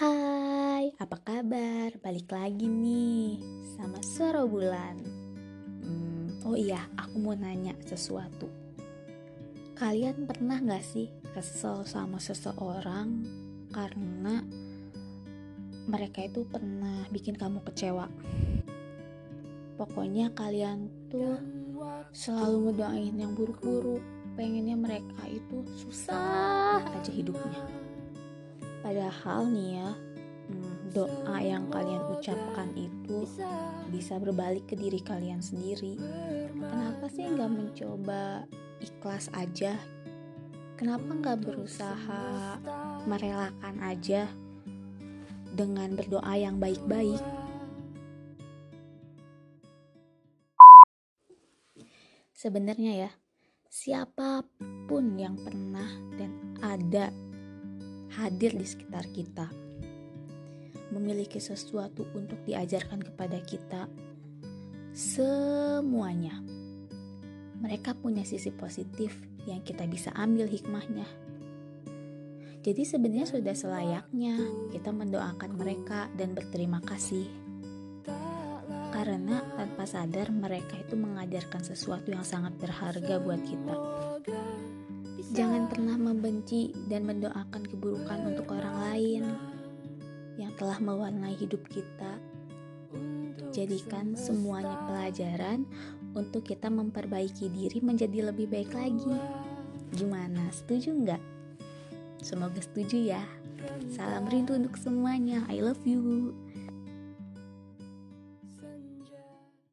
Hai, apa kabar? Balik lagi nih sama suara bulan. Hmm, oh iya, aku mau nanya sesuatu. Kalian pernah gak sih kesel sama seseorang karena mereka itu pernah bikin kamu kecewa? Pokoknya kalian tuh selalu ngedoain yang buruk-buruk, pengennya mereka itu susah aja hidupnya Padahal nih ya, hmm, doa yang kalian ucapkan itu bisa berbalik ke diri kalian sendiri. Kenapa sih nggak mencoba ikhlas aja? Kenapa nggak berusaha merelakan aja dengan berdoa yang baik-baik? Sebenarnya ya, siapa pun yang pernah dan ada hadir di sekitar kita, memiliki sesuatu untuk diajarkan kepada kita. Semuanya, mereka punya sisi positif yang kita bisa ambil hikmahnya. Jadi, sebenarnya sudah selayaknya kita mendoakan mereka dan berterima kasih, karena tanpa sadar mereka itu mengajarkan sesuatu yang sangat berharga buat kita. Jangan pernah membenci dan mendoakan keburukan untuk orang lain yang telah mewarnai hidup kita. Jadikan semuanya pelajaran untuk kita memperbaiki diri menjadi lebih baik lagi. Gimana? Setuju nggak? Semoga setuju ya. Salam rindu untuk semuanya. I love you.